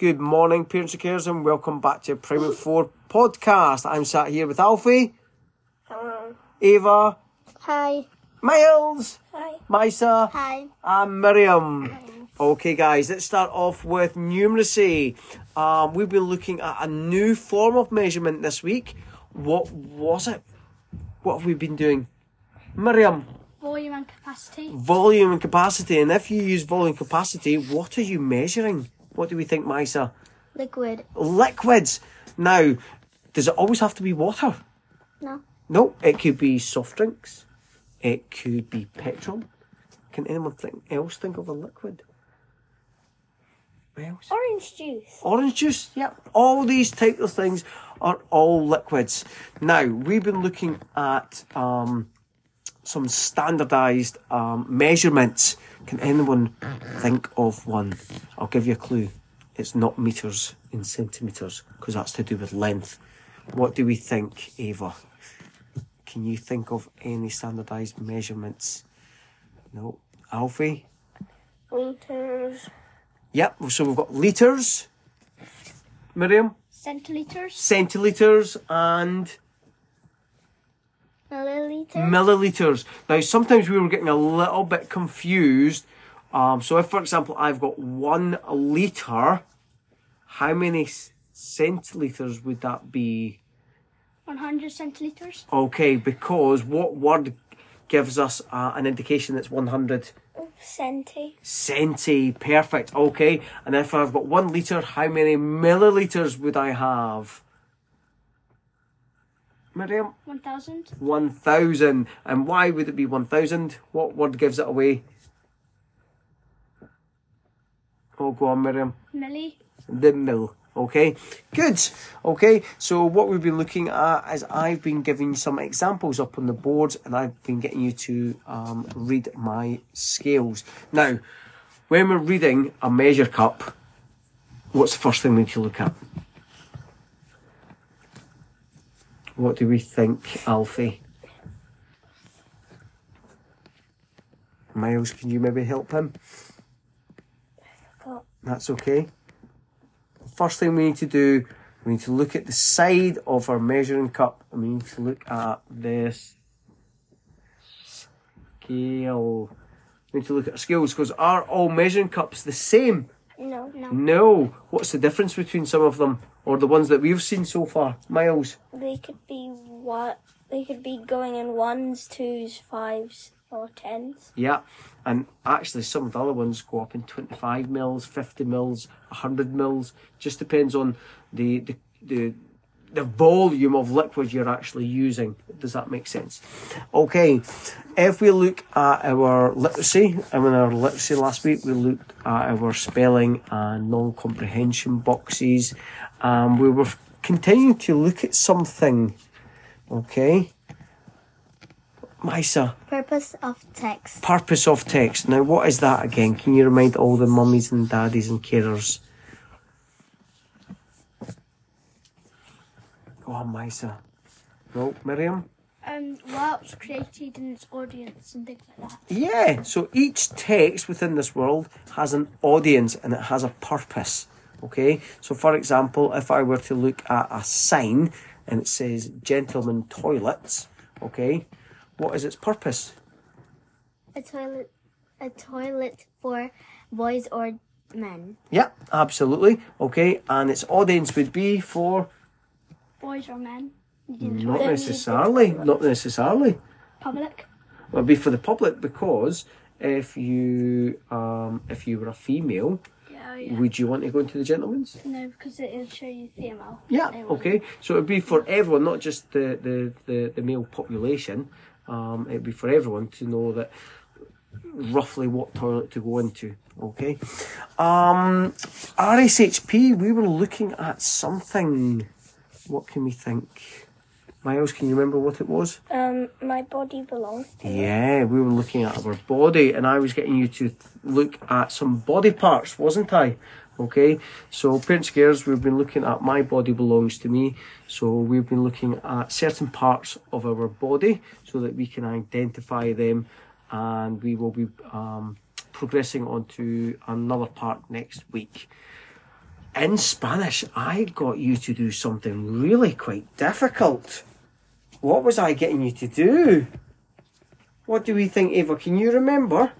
Good morning, parents and carers, and welcome back to Primary 4 podcast. I'm sat here with Alfie, Hello. Ava, Hi. Miles, Hi. Misa, Hi. and Miriam. Okay, guys, let's start off with numeracy. Um, we've been looking at a new form of measurement this week. What was it? What have we been doing? Miriam, volume and capacity. volume and capacity. And if you use volume and capacity, what are you measuring? What do we think, Misa? Liquid. Liquids. Now, does it always have to be water? No. No, it could be soft drinks. It could be petrol. Can anyone think else think of a liquid? What else? Orange juice. Orange juice, yep. All these types of things are all liquids. Now, we've been looking at um, some standardised um, measurements. Can anyone think of one? I'll give you a clue. It's not meters in centimetres because that's to do with length. What do we think, Ava? Can you think of any standardised measurements? No. Alfie? Liters. Yep, so we've got litres. Miriam? Centiliters. centilitres and Milliliter. millilitres. Now, sometimes we were getting a little bit confused. Um, so, if, for example, I've got one litre, how many centilitres would that be? 100 centiliters. Okay, because what word gives us uh, an indication that's 100 Centi. centi? Perfect. Okay, and if I've got one litre, how many millilitres would I have? Miriam? 1000. 1000. And why would it be 1000? What word gives it away? Oh, go on, Miriam. Milli. The mill. Okay, good. Okay, so what we've been looking at is I've been giving some examples up on the boards and I've been getting you to um, read my scales. Now, when we're reading a measure cup, what's the first thing we need to look at? What do we think, Alfie? Miles, can you maybe help him? That's okay. First thing we need to do, we need to look at the side of our measuring cup and we need to look at this scale. We need to look at our scales because are all measuring cups the same? No. No. No. What's the difference between some of them or the ones that we've seen so far? Miles? They could be what? They could be going in ones, twos, fives, or tens. Yeah. And actually, some of the other ones go up in 25 mils, 50 mils, 100 mils. Just depends on the, the, the, the volume of liquid you're actually using. Does that make sense? Okay. If we look at our literacy, and in our literacy last week, we looked at our spelling and non comprehension boxes. and we were continuing to look at something. Okay. Misa Purpose of text. purpose of text. Now, what is that again? Can you remind all the mummies and daddies and carers? Go on, Misa. No, Miriam? Um, was created in its audience and things like that. Yeah, so each text within this world has an audience and it has a purpose. Okay, so for example, if I were to look at a sign and it says gentlemen toilets, okay, what is its purpose? A toilet. A toilet for boys or men. Yeah, absolutely. Okay, and its audience would be for Boys or men. Didn't necessarily. Not necessarily. Public. It would be for the public because if you um, if you were a female, Yeah, yeah. would you want to go into the gentleman's? No, because it will show you female. Yeah. Okay. So it'd be for everyone, not just the the the, the male population. Um, it'd be for everyone to know that roughly what toilet to go into. Okay. Um, RSHP. We were looking at something. What can we think? Miles, can you remember what it was? Um, my body belongs to me. Yeah, we were looking at our body, and I was getting you to th- look at some body parts, wasn't I? Okay, so parents cares, we've been looking at my body belongs to me. So we've been looking at certain parts of our body so that we can identify them, and we will be um, progressing on to another part next week. In Spanish, I got you to do something really quite difficult. What was I getting you to do? What do we think, Eva? Can you remember?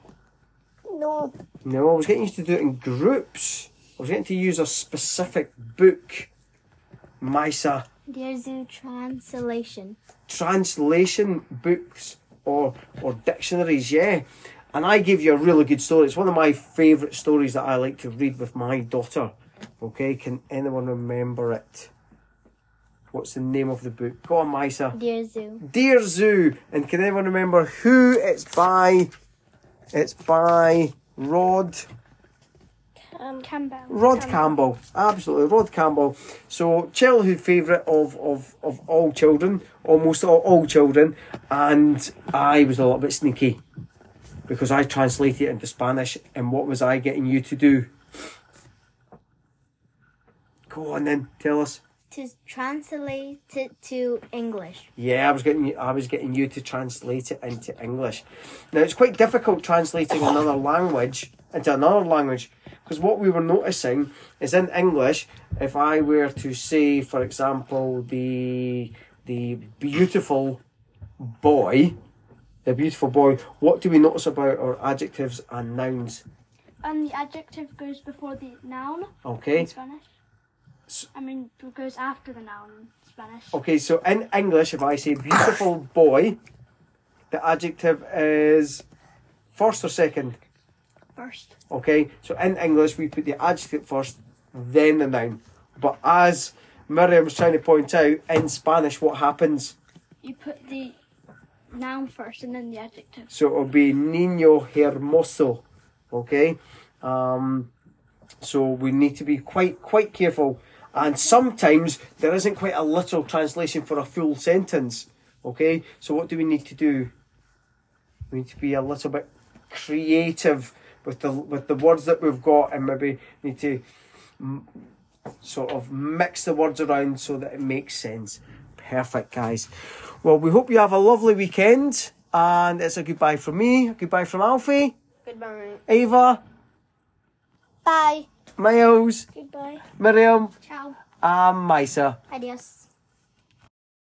No. No, I was getting you to do it in groups. I was getting to use a specific book. Misa Dear Zoo translation. translation books or or dictionaries, yeah. And I gave you a really good story. It's one of my favourite stories that I like to read with my daughter. Okay, can anyone remember it? What's the name of the book? Go on, Misa. Dear Zoo. Dear Zoo. And can anyone remember who it's by? It's by Rod. Um, Campbell. Rod Campbell, absolutely, Rod Campbell. So, childhood favourite of, of, of all children, almost all, all children, and I was a little bit sneaky because I translated it into Spanish, and what was I getting you to do? Go on then, tell us. To translate it to English. Yeah, I was getting you, I was getting you to translate it into English. Now it's quite difficult translating another language into another language because what we were noticing is in English, if I were to say, for example, the the beautiful boy, the beautiful boy, what do we notice about our adjectives and nouns? And the adjective goes before the noun Okay, in Spanish. I mean, it goes after the noun in Spanish. okay. So in English, if I say beautiful boy, the adjective is first or second. First. Okay, so in English we put the adjective first, then the noun. But as Miriam was trying to point out, in Spanish what happens? You put the noun first and then the adjective. So it'll be niño hermoso. Okay? Um, so we need to be quite quite careful. And sometimes there isn't quite a literal translation for a full sentence. Okay? So what do we need to do? We need to be a little bit creative with the with the words that we've got and maybe need to mm, sort of mix the words around so that it makes sense. Perfect, guys. Well, we hope you have a lovely weekend. And it's a goodbye from me, goodbye from Alfie, goodbye. Ava, Bye. Miles, Goodbye. Miriam, Ciao. and Misa. Adios.